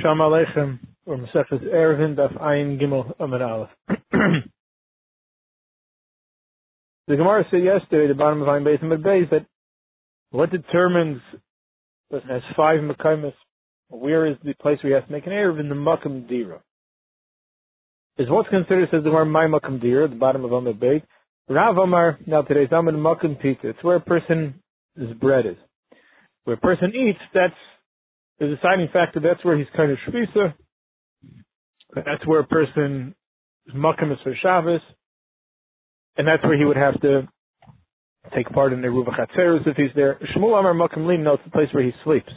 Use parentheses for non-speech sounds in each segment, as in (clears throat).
Shalom Aleichem, or Maseches Eruvin, Daf Ayin Gimel Amid Aleph. (clears throat) the Gemara said yesterday, the bottom of Ayin Beis Amid Beis, that what determines that has five Mekaimis, where is the place where he has to make an Erev in the Makam Dira? Is what's considered, says the Gemara, my Makam Dira, the bottom of Amid Beis. Rav Amar, now today's Amid Makam Pizza, it's where a person's bread is. Where a person eats, that's the deciding factor, that's where he's kind of shvisa. That's where a person is is for Shabbos. And that's where he would have to take part in the Ruva Chatzeros if he's there. Shmuel Amar Makam Lin knows the place where he sleeps.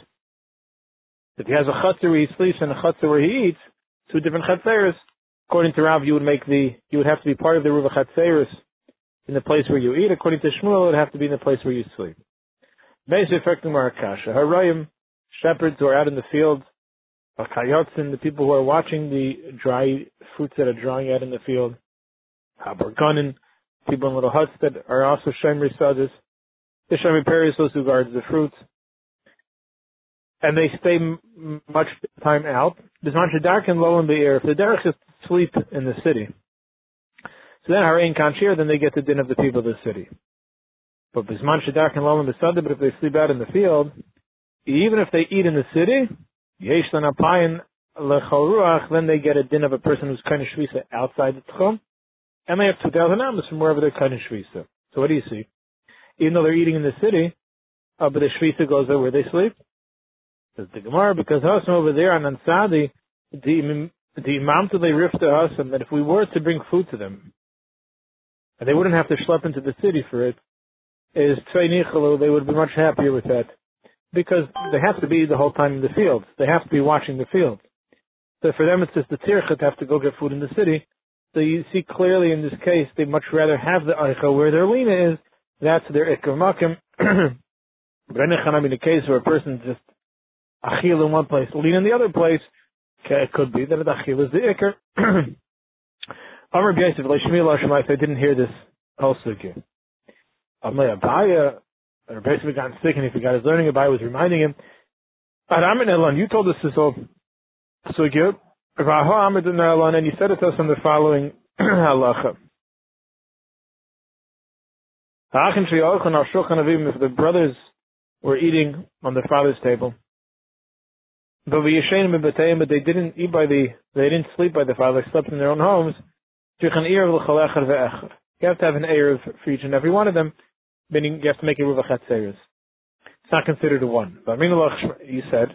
If he has a chutzner where he sleeps and a chutzner where he eats, two different Chatzeros, according to Rav, you would make the, you would have to be part of the Ruva Chatzeros in the place where you eat. According to Shmuel, it would have to be in the place where you sleep. Marakasha. Harayim, shepherds who are out in the fields, Akayotzin, the people who are watching the dry fruits that are drying out in the field, Habarganin, people in little huts that are also Shemri Sadis, the Shemri Paris, those who guards the fruits, and they stay m- much time out. Bisman dark and low in the air. If the derech is sleep in the city, so then Harain Kanshir, then they get the din of the people of the city. But Bisman dark and low in the Sada, but if they sleep out in the field, even if they eat in the city, yesh apayin lecharuach, then they get a din of a person who's kind of shvisa outside the tchum, and they have two thousand amas from wherever they're kind of shvisa. So what do you see? Even though they're eating in the city, uh, but the shvisa goes there where they sleep. Says the Gemara, because us over there on Ansadi, the the imam to they rift to us, and that if we were to bring food to them, and they wouldn't have to schlep into the city for it, is tvei they would be much happier with that because they have to be the whole time in the fields. They have to be watching the fields. So for them, it's just the tircha to have to go get food in the city. So you see clearly in this case, they much rather have the aicha where their lina is. That's their ikar makim. (clears throat) but in the case where a person just achil in one place, lean in the other place, it could be that the achil is the ikar. (clears throat) Amr B'Yosef, I didn't hear this also again. Amr Abaye, or basically got sick and if he forgot his learning about was reminding him. Aramin Elon, you told us this all so good. And you said it to us in the following (clears throat) halacha. If the brothers were eating on their father's table, but they didn't eat by the, they didn't sleep by the father, they slept in their own homes. You have to have an ear for each and every one of them meaning you have to make a ruva chatzeres. It's not considered a one. But you said,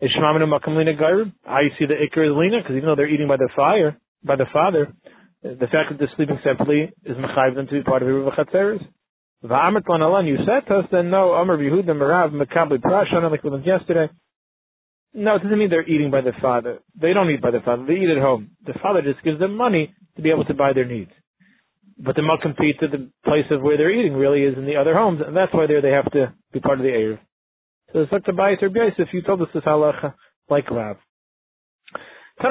is shmaminu makam lina gairim? How you see the ikr is lina? Because even though they're eating by the fire, by the father, the fact that they're sleeping separately is mechayiv them to be part of the ruva chatzeres. Va'amet lan you said to us, then no, Amr Yehuda Merav Mekabli Prashana, like we learned yesterday. No, it doesn't mean they're eating by the father. They don't eat by the father. They eat at home. The father just gives them money to be able to buy their needs but the Malkum pizza, the place of where they're eating really is in the other homes, and that's why there they have to be part of the Erev. So it's like the Bayis or If you told us this halacha, like Rav. A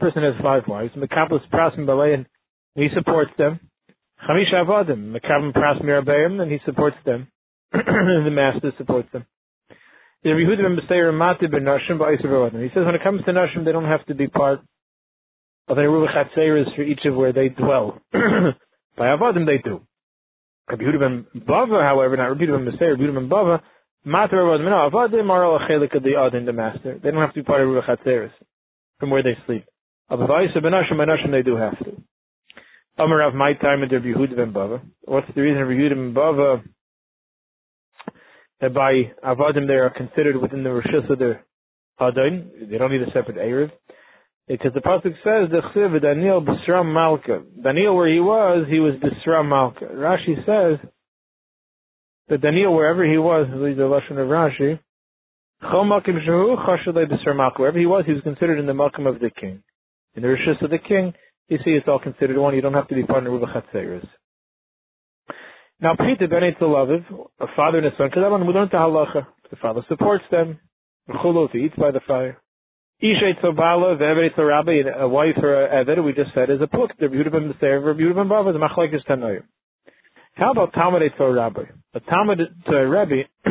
person has five wives, Mekablis Prasim Balayan, he supports them. Chamish Avadim, Mekabim Pras Mirabayim, and he supports them. (clears throat) the master supports them. He says when it comes to Nashim, they don't have to be part of a Ruach Hatzeris for each of where they dwell. (clears throat) By Avadim they do. Rabbi Yehuda ben Bava, however, not Rabbi Yehuda ben Meseir, Rabbi Yehuda ben Bava, Matar Avadim, no, Avadim are all a chelik of the Adin, the master. They don't have to be part of Ruach Hatzeris from where they sleep. Avavaisa ben Ashim, ben Ashim they do have to. Amar of my time at Rabbi Yehuda ben Bava. What's the reason Rabbi Yehuda ben Bava that by Avadim they are considered within the Rishus of the Adin? They don't need a separate Erev. Because the pasuk says the chsiv Daniel Bisram Malka. Daniel, where he was, he was Bisram Malka. Rashi says that Daniel, wherever he was, is the lashon of Rashi. Wherever he was, he was considered in the malkum of the king. In the rishus of the king, you see, it's all considered one. You don't have to be partner with a chatzeris. Now, Peter ben Eitzel a father and a son, because we learned the halacha. The father supports them. If he eats by the fire. Ishay Tzobala, Ve'evet Rabbi, a wife or a Eved, we just said, is a puk. The Sefer, beauty of Bava, the Machlek is Tanoim. How about Talmud Rabbi? A Talmud a Rebbe, (clears throat)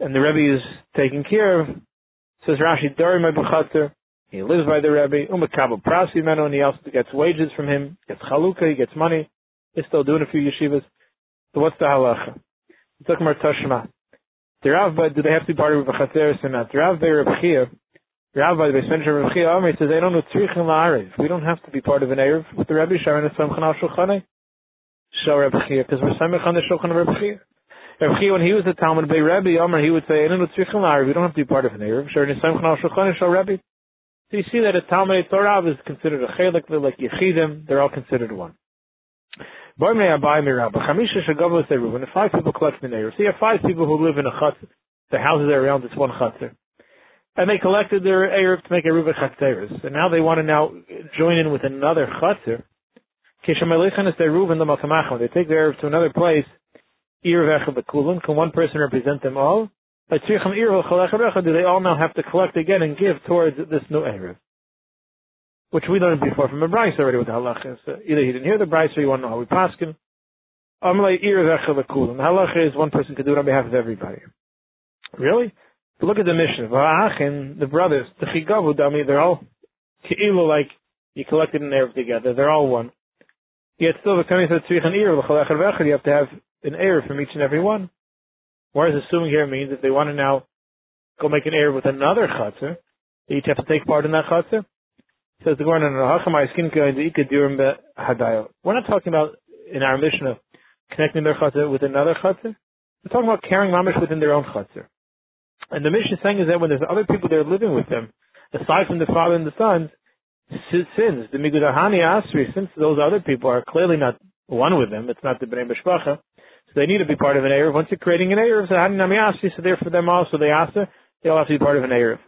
and the Rebbe is taking care of, Says Rashi, Dari Mebuchater, he lives by the Rebbe, Umakabel Prasi Meno, and he also gets wages from him, gets chalukah, he gets money. He's still doing a few yeshivas. So what's the halacha? It's talking about Tashma. The Rav, do they have to be part of Chateris or not? The Rav by Reb Chia, Rav by the Beis of Reb Chia, Amr says they don't know Tzrichin La'arev. We don't have to be part of an Erev with the Rebbe Sharon and Samchan al Shulchanei. Show Reb Chia, because we're Samchan on the Shulchan of Reb Chia. Reb Chia, when he was a Talmud by Rebbe, Amr, he would say, I don't. We don't have to be part of an Erev. Sharon and Samchan al Shulchanei, show Rebbe. So you see that a Talmud Torah is considered a chelik, like Yechidim, they're all considered one. When the five people collect the neighbors, so you have five people who live in a chutz, the houses are around this one chutzner. And they collected their Erev to make a Ruva Chatzeres. And now they want to now join in with another Chatzer. They take their Erev to another place. Can one person represent them all? Do they all now have to collect again and give towards this new Erev? Which we learned before from a Braisa already with the halacha. So either he didn't hear the Braisa or you want to know how we pass him. The halacha is one person could do it on behalf of everybody. Really? Look at the mission. Of the brothers, the Chigavu Dami, they're all Ki'ilu like you collected an Erev together. They're all one. Yet still, the coming to Tzrich and you have to have an Erev from each and every one. Whereas assuming here means if they want to now go make an Erev with another Chatzar, they each have to take part in that Chatzar. Says the Gemara, We're not talking about in our mission of connecting their Chatzar with another Chatzar. We're talking about carrying mamish within their own Chatzar. And the is saying is that when there's other people there living with them, aside from the father and the sons, sins, the Migudahani Asri, since those other people are clearly not one with them, it's not the Bnei Beshpacha, so they need to be part of an Erev. Once you're creating an Erev, so Hani Nami Asri, so therefore them also, they ask they all have to be part of an Erev.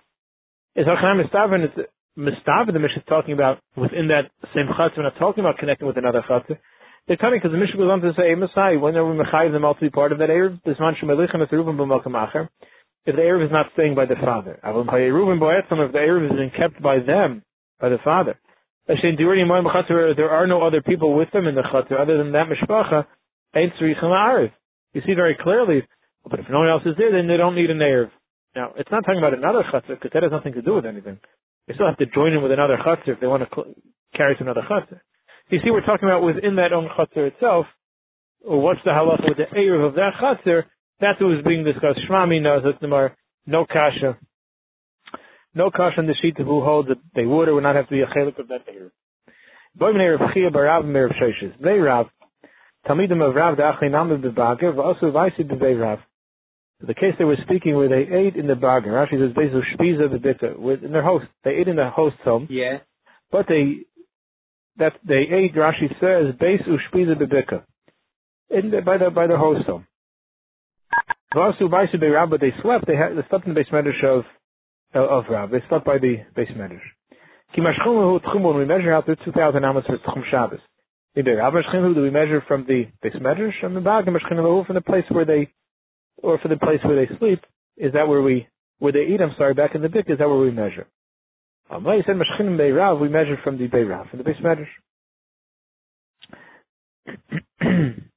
It's Hachanam Mistav, it's Mistav, the mission is talking about within that same Chatzah, we're not talking about connecting with another Chatzah. They're coming because the mission goes on to say, Messiah, when are we Mechayiv them all to be part of that Erev? This man Shemelichem is Reuben B'Malkam Acher if the Erev is not staying by the father. If the Erev is being kept by them, by the father. There are no other people with them in the Chatzar other than that Mishpacha, You see very clearly, but if no one else is there, then they don't need an Erev. Now, it's not talking about another Chatzar, because that has nothing to do with anything. They still have to join in with another Chatzar if they want to carry to another Chatzar. You see, we're talking about within that own Chatzar itself, what's the halacha with the Erev of that Chatzar, that's what was being discussed. Shmami knows that Nemar, no kasha. No kasha in the sheet of who holds that they would or would not have to be a chelik of that Erev. Boy Bnei Rav Chia Barav Meir Sheshes. Bnei Rav. Talmidim of Rav Da'achli Named Bebager, V'asu Vaisi B'vei Rav. The case they were speaking where they ate in the bargain. Rashi says basically shpiza bebita in their host. They ate in the host's home. Yeah. But they that they ate. Rashi says base ushpiza bebika in the, by the by the host home. Vasu Baisu Bei Rab, but they slept, they, had, they slept in the base medrash of, of Rab. They slept by the base medrash. When we measure out the 2,000 amas for Tchum Shabbos. Do we measure from the base medrash? And the from the place where they, or for the place where they sleep, is that where we, where they eat, I'm sorry, back in the Dik, is that where we measure? Um, he said Mashchim Bei Rav, we measure from the Bei Rav, from the base medrash. (clears throat)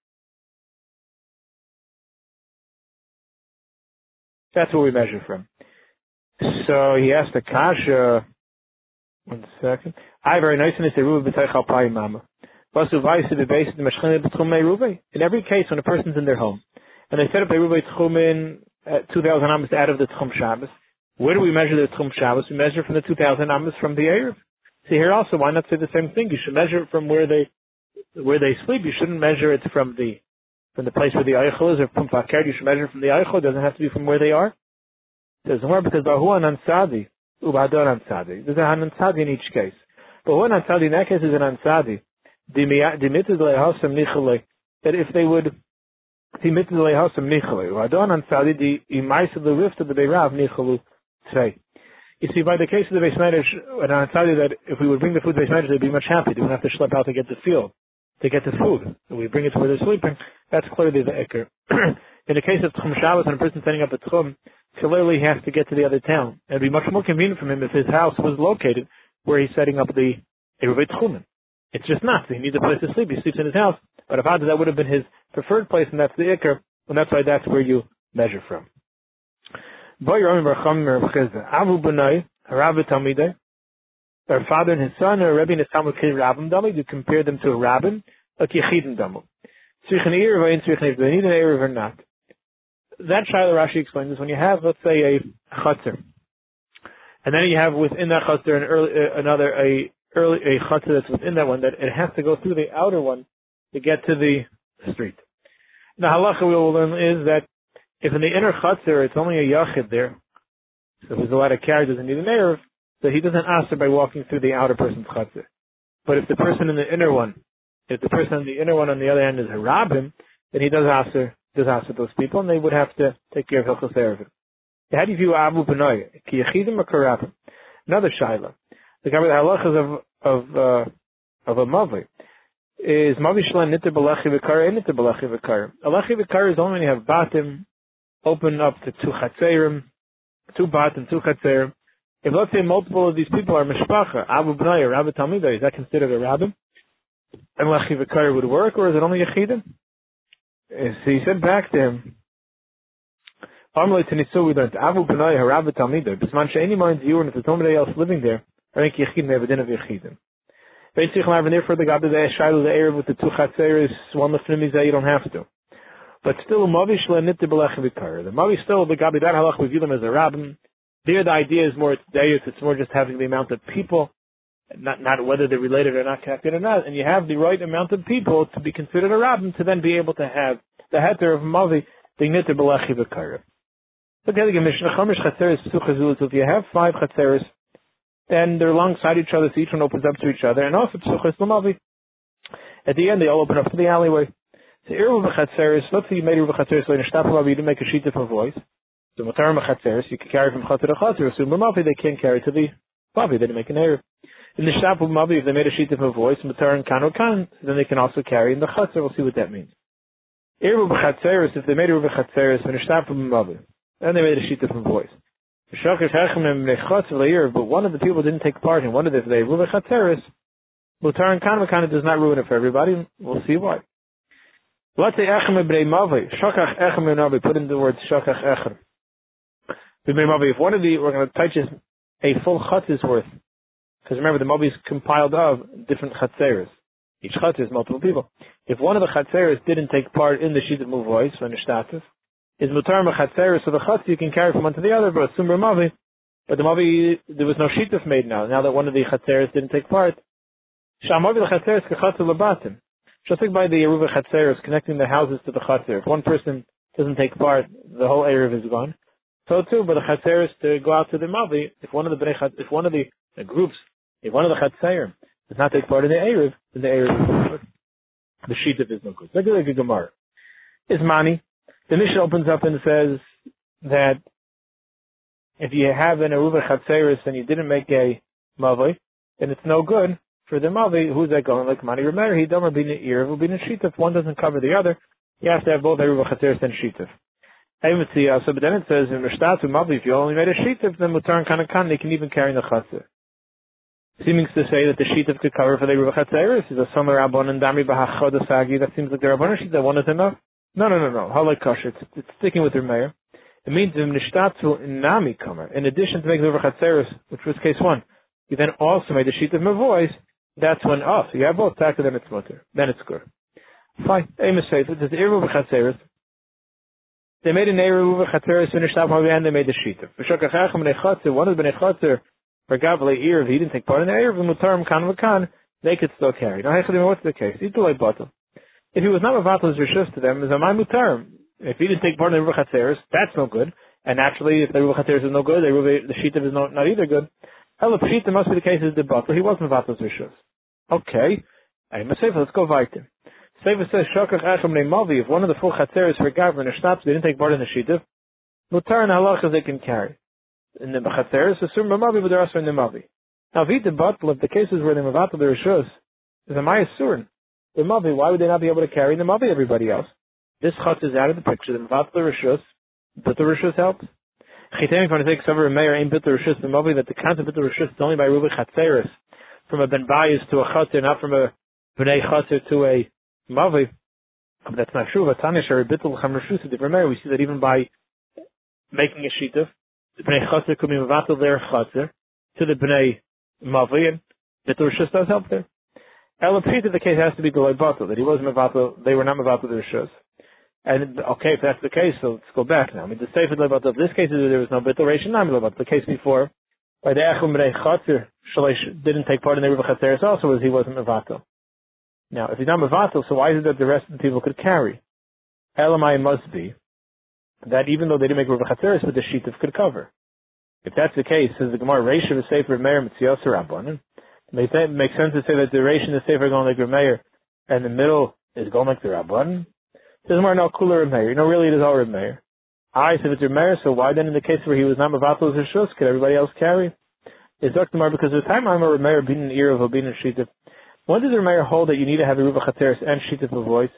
That's what we measure from. So he asked the kasha. One second. I very nice mama. In every case, when a person's in their home, and they set up a Ruva Tchumin uh, at 2,000 amas out of the Tchum Shabbos, where do we measure the Tchum Shabbos? We measure from the 2,000 amas from the Erev. See here also, why not say the same thing? You should measure it from where they where they sleep. You shouldn't measure it from the from the place where the Eichel is, or from Fakir. You should measure from the Eichel. It doesn't have to be from where they are. There's more because Bahu Ansadi, Ubadon Ansadi. There's an Ansadi in each case. But one Ansadi in that case is an Ansadi. That if they would. You see, by the case of the base manage, and I tell you that if we would bring the food to base manage, they'd be much happier. They wouldn't have to schlep out to get the field, to get the food. We bring it to where they're sleeping, that's clearly the eker. (clears throat) in the case of Tchum Shabbos, when a person setting up a Tchum, clearly he has to get to the other town. It'd be much more convenient for him if his house was located where he's setting up the Eruvei Tchumen. It's just not. He needs a place to sleep. He sleeps in his house. But if that would have been his preferred place, and that's the Iker, and that's why that's where you measure from. Their father and his son, or Rebbe and his would Dami, to compare them to a Rabbin, like Yechidim Dami. Need an Erev or not. That Shaila Rashi explains is when you have, let's say, a Chatzar, and then you have within that Chatzar an early, uh, another, a early, a Chatzar that's within that one, that it has to go through the outer one to get to the street. The halacha we will learn is that if in the inner chutzner it's only a yachid there, so there's a lot of carry doesn't need an erev, so he doesn't answer by walking through the outer person's chutzner. But if the person in the inner one, if the person in the inner one on the other end is a rabbin, then he does answer does answer those people, and they would have to take care of hilchos erevim. How do you view Abu Benoy? Ki yechidim or karabim? Another shaila. The government halachas of of uh, of a mavi is Mavishlan Nitter Balachi Vikar and Nitter Balachi Vikar. Alachi Vikar is only when you have Batim open up to two Chatzerim, two Batim, two Chatzerim. If let's say multiple of these people are Mishpacha, Abu Bnai or Abu Talmida, is that considered a Rabbin? And Lachi Vikar would work, or is it only Yechidim? So he said back to him, Armalei Tenisu, we learned, Abu Bnai, Harabu Talmida, Bisman She'eni Mind you, and if there's nobody else living there, think Yechidim have a din of Yechidim. Basically, therefore, the Gabi the Shiloh the Erev with the two Chatzeres, one Lefnim is you don't have to. But still, Mavi Shla Nitte Belech Vikar. The Mavi still, the Gabi that halach, we view them as a rabbin. There, the idea is more, it's it's more just having the amount of people, not, not whether they're related or not connected or not, and you have the right amount of people to be considered a rabbin to then be able to have the heter of Mavi, Belech Vikar. Look at the Mishnah Chomish Chatzeres Psuchazul, so if you have five Chatzeres, then they're alongside each other, so each one opens up to each other, and also Psuchas Lamavi. At the end, they all open up to the alleyway. So Irva B'Chatzeres, let's say you made Irva B'Chatzeres, so in a Shtapalav, you didn't make a sheet of a voice. So Matar B'Chatzeres, you can carry from Chatzer to Chatzer, so Lamavi, they can't carry to the Mavi, they didn't make an error. In the Shtapalav Mavi, if they made a sheet of a voice, Matar and Kan or Kan, then they can also carry in the Chatzer, we'll see what that means. Irva B'Chatzeres, if they made Irva B'Chatzeres, in a Shtapalav Mavi, then they made a sheet of a voice. But one of the people didn't take part in one of the Ruva Chatzeris. Mutar and Kanva does not ruin it for everybody. We'll see why. Let's say Echem Ebrei Mavi. Shokach Echem Mavi. Put in the words Shokach Echem. If one of the, we're going to touch a full Chatzis worth. Because remember, the Mavi is compiled of different Chatzeris. Each Chatzer is multiple people. If one of the Chatzeris didn't take part in the sheet of voice, when status, is mutar mechatzeres, so the chatz you can carry from one to the other, but sumber mavi, but the mavi, there was no shituf made now, now that one of the chatzeres didn't take part. Shamavi the chatzeres kachatzer lebatim. Just like by the Yeruva chatzeres connecting the houses to the chatzer. If one person doesn't take part, the whole Erev is gone. So too, but the chatzeres to go out to the mavi, if one of the if one of the, the groups, if one of the chatzerim does not take part in the Erev, then the Erev is good. The shituf is no good. Look at the Gemara. Is money the mission opens up and says that if you have an Aruva Chatzeris and you didn't make a Mavi, then it's no good for the Mavi. Who's that going? Like Mani Remer, he don't be ear, will be Shituf. One doesn't cover the other. You have to have both Aruva Chatzeris and Shituf. Uh, so, but then it says in Mishtatu Mavi, if you only made a Shituf, then Mutar and Kanakan, they can even carry the Chatzer. Seeming to say that the Shituf could cover for the Aruva Chatzeris is a Summer Rabban and Dami Bahachod Sagi. That seems like the Rabban Shituf, one is enough. No, no, no, no. Halak kosher. It's, it's sticking with mayor. It means in nishtatzu nami kamer. In addition to making the chatzeres, which was case one, you then also made the sheet of my voice. That's when oh, so you have both taka, then it's mutter, then it's good. Fine. Amos says it. There's iru v'chatzeres. They made an iru v'chatzeres finished up and they made the sheet of. V'shakachachem b'nei. One of the b'nei chatzer for gavle ear if he didn't take part in the ear v'mutarim kan v'kan. They could still carry. Now, what's the case? If he was not Mavatal Rishus to them, is a Mutar. If he didn't take part in the Ruach that's no good. And naturally, if the Ruach is no good, the, the Shita is not, not either good. Hell, the must be the case is the Batal. He was Mavatal Rishus. Okay. I'm a let's go weiter. Sefer says, Shokach Echem Mavi, if one of the full Chatzeres for Gavrin or stops, they didn't take part in the Shita, Mutar and Halachas they can carry. In the Chatzeres, assume Mavi, but they're also in the Mavi. Now, Vita Batal, if the cases where they Mavatal the Rishus, is a Maya Surin the Mavi, why would they not be able to carry the Mavi everybody else? This Chutz is out of the picture. The Mavat the Rishus, but the Rishus helps. Chitemi from the take over Meir ain't bit the Rishus the Mavi that the concept of the Rishus is only by Ruben Chatzeris from a Ben Bayis to a Chatzer, not from a Bnei Chatzer to a Mavi. But that's not true. But Tanish or Bittul Rishus different Meir. We see that even by making a Shituf, the Bnei Chatzir could be Mavatal their Chatzir to the Bnei Mavi, that the Rishus does help there. Ela Pshita, the case has to be Galoi Batal, that he was Mavatal, they were not Mavatal the Rishus. And okay, if that's the case, so let's go back now. I mean, the Sefer Levatel, this case is there was no Bitoration, not Levatel. The case before, by the Echum Bnei Chatzir, Shalish didn't take part in the Riva Chatzeres also was he wasn't Mavatal. Now, if he's not Mavatal, so why is it that the rest of the people could carry? Elamai must be that even though they didn't make Riva Chatzeres, but the Shittif could cover. If that's the case, says the Gemara, Reisha of Sefer Meir Mitzios Rabbanim, makes sense to say that the Reish and the Sefer are going like Meir, and the middle is going like the Rabbanim. Says Gemara, no, cooler Meir. You know, really it is all Meir. I said it's Meir, so why then in the case where he was not Mavatal Zishus, could everybody else carry? It's Dr. Mar because the time I'm a Meir being an ear of Obin and Shittif, when does the Meir hold that you need to have a Ruba Chateris and Shittif of voice?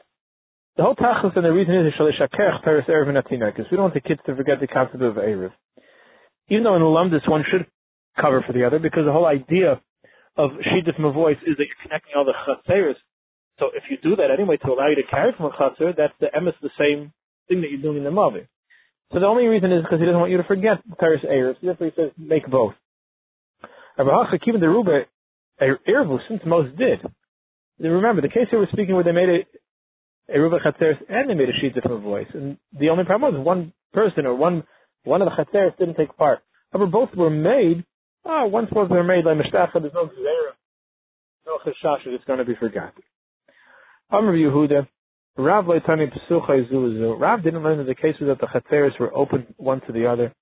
The whole tachlis and the reason is Shalishakech Paris Erev because we don't want the kids to forget the concept of Erev. Even though in the Lumdis one should cover for the other, because the whole idea of Shittif voice is that you're connecting all the Chateris. So if you do that anyway to allow you to carry from a Chater, that's the emes the same thing that you're doing in the Mavi. So the only reason is because he doesn't want you to forget Paris Erev. Therefore he says make both. Rabbi Hakim the Ruba er, Irvu, since most did. Remember, the case here was speaking where they made a, a Ruba Chatzeres and they made a sheet different voice. And the only problem was one person or one one of the Chatzeres didn't take part. However, both were made. Ah, oh, once both were made, like Mishtacha, there's no Zera, no Chashash, it's going to be forgotten. Amr Yehuda, Rav Leitani Pesucha Zuluzu. Rav didn't learn that the cases that the Chatzeres were open one to the other.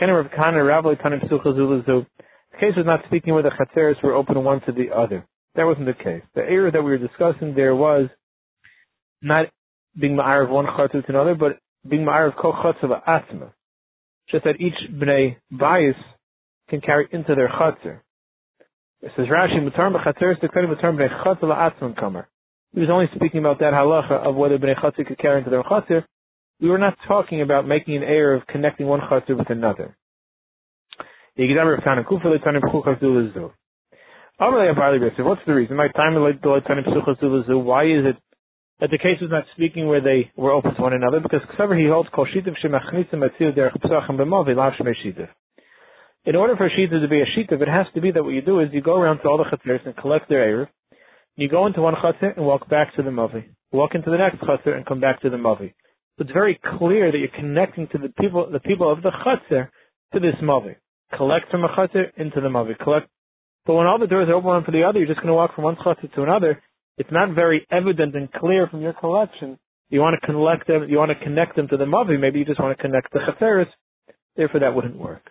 Rav Kana, Rav Leitani Pesucha Zuluzu. The case was not speaking where the chatzeres were open one to the other. That wasn't the case. The error that we were discussing there was not being ma'ar of one chatzer to another, but being ma'ar of kol chatzer atma. Just that each bnei bias can carry into their chatzer. It says Rashi, mutar b'chatzeres dekari mutar bnei chatzer la'atzman kamer. He was only speaking about that halacha of whether bnei chatzer could carry into their chatzer. We were not talking about making an error of connecting one chatzer with another. What's the reason? My time Why is it that the case is not speaking where they were open to one another? Because he holds In order for a shita to be a shita, it has to be that what you do is you go around to all the chatzers and collect their erev. You go into one chatzir and walk back to the mavi. Walk into the next chatzir and come back to the mavi. So it's very clear that you're connecting to the people, the people of the chatzir to this mavi collect from a chatzir into the mavi. Collect. But when all the doors are open one for the other, you're just going to walk from one chatzir to another. It's not very evident and clear from your collection. You want to collect them. You want to connect them to the mavi. Maybe you just want to connect the chatzeres. Therefore, that wouldn't work.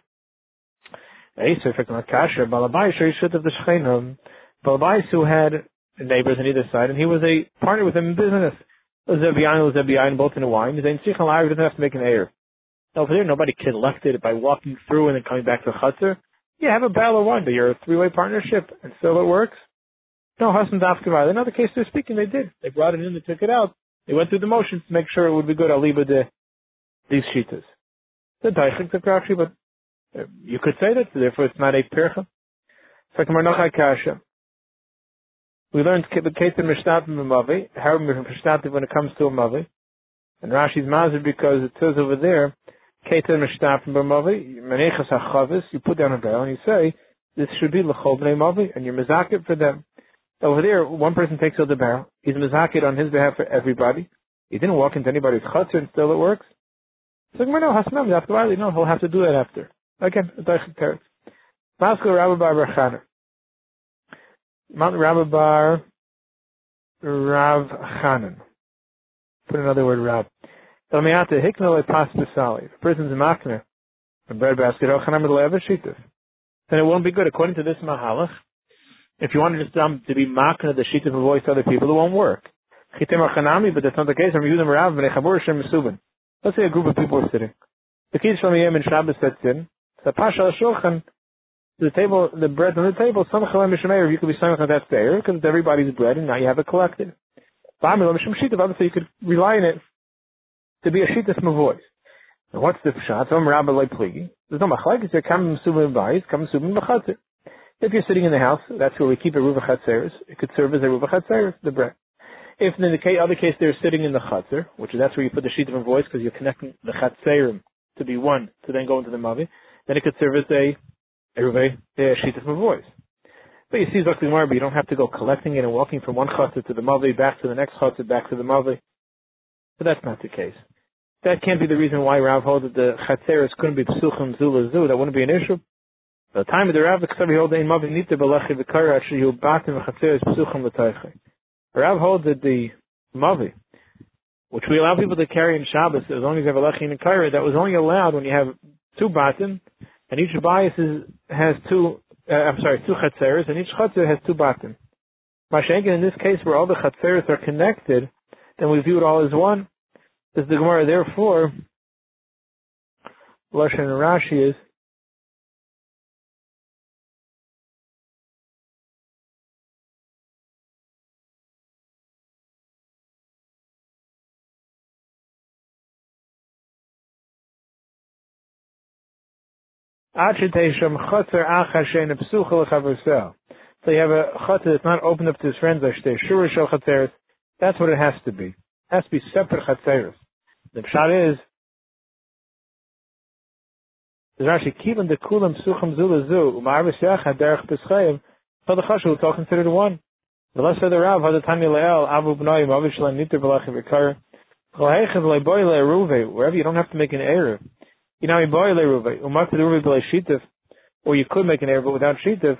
Balabais who had neighbors on either side, and he was a partner with them in business. Zebiyan was both in the wine. He doesn't have to make an air. Over there, nobody collected it by walking through and then coming back to the chutzner. You have a barrel of wine, but you're a three-way partnership, and still it works. No, Hassan Dafkavar. In other case, they're speaking, they did. They brought it in, they took it out. They went through the motions to make sure it would be good. Aliba de these shitas. The daichik the actually, but uh, you could say that. Therefore, it's not a pircha. It's like kasha. We learned the case of Mishnatim and Mavi, how Mishnatim when it comes to a Mavi. And Rashi's Mazir because it says over there Keter Mishnaf B'Mavi, Menechas HaChavis, you put down a barrel and you say, this should be L'chol B'nei Mavi, and you're Mizakit for them. Over there, one person takes out the barrel, he's Mizakit on his behalf for everybody. He didn't walk into anybody's chutzah and still it works. So no, Hasnam, after no, he'll have to do that after. Again, Daichik Teretz. Maskal Rabbi Bar Bar Mount Rabbi Bar Rav Chanan. Put another word, Rab. Elmiata hikno pas besali. If a person's a makner, a bread basket, oh, then it won't be good. According to this mahalach, if you wanted to, um, to be makner, the sheet of a voice to other people, it won't work. But that's not the case. Let's say a group of people are sitting. The kids from Yom and Shabbos sets in. So Pasha Shulchan, the table, the bread on the table, some chalem mishameir, you could be saying that that's there, because it's everybody's bread, and now you have it collected. Obviously, you could rely on it to be a shittas voice. And what's the pshat? Some like. There's no machlekes. There come subim bayis, come subim b'chatzir. If you're sitting in the house, that's where we keep a ruva chatzeres. It could serve as a ruva chatzeres, the bread. If in the other case they're sitting in the chatzir, which is that's where you put the sheet of voice because you're connecting the chatzerim to be one to then go into the mavi. then it could serve as a Eruve Shita from a voice. But you see Zakti Gemara, but you don't have to go collecting it and walking from one chutzah to the Mavi, back to the next chutzah, back to the Mavi. But that's not the case. That can't be the reason why Rav holds that the Chatzeris couldn't be Psuchim Zula Zu. That wouldn't be an issue. The time of the Rav, Ksavi holds Ein Mavi Nita Balachi V'Kara Asher Yu Batim Chatzeris Psuchim L'Taichai. Rav holds that the Mavi, which we allow people to carry in Shabbos as long as you have a Lechin and Kaira, that was only allowed when you have two batim, and each bias is, has two, uh, I'm sorry, two chatzeres, and each chatzer has two batim. Mashenkin, in this case where all the chatzeres are connected, then we view it all as one. This the Gemara, therefore, Lashon Rashi is, So you have a chutzner that's not open up to his friends, that's what it has to be. It has to be separate chatzeres. The pshat is, there's actually the kulam psucham zula zu, u'ma'arvis yachad derech so the chashu will all considered one. The less of the Rav, wherever you don't have to make an error. Or you could make an error, but without shitiv,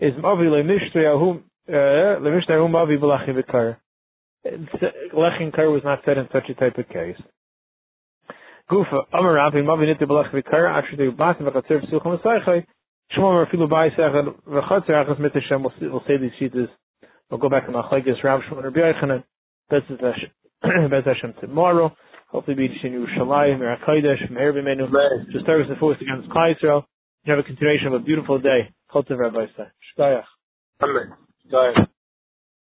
is mavi lemishtri lemishtri mavi v'kar. Was not said in such a type of case. Gufa, Amar Rabbi, mavi nit b'lachim v'kar, actually the batim v'chatzer v'sucham v'saychay, shmom rafilu b'ay sechad v'chatzer achas mit Hashem, we'll say these shitas, we'll go back to Machlekes, Rav Shimon Rabbi Yochanan, Bez Hashem (clears throat) tomorrow. Hopefully be in Yerushalayim, Mir HaKodesh, Meir B'Menu, just service the force against Yisrael. You have a continuation of a beautiful day. Chol Tov Rabbi Shkayach. Amen. Shkayach.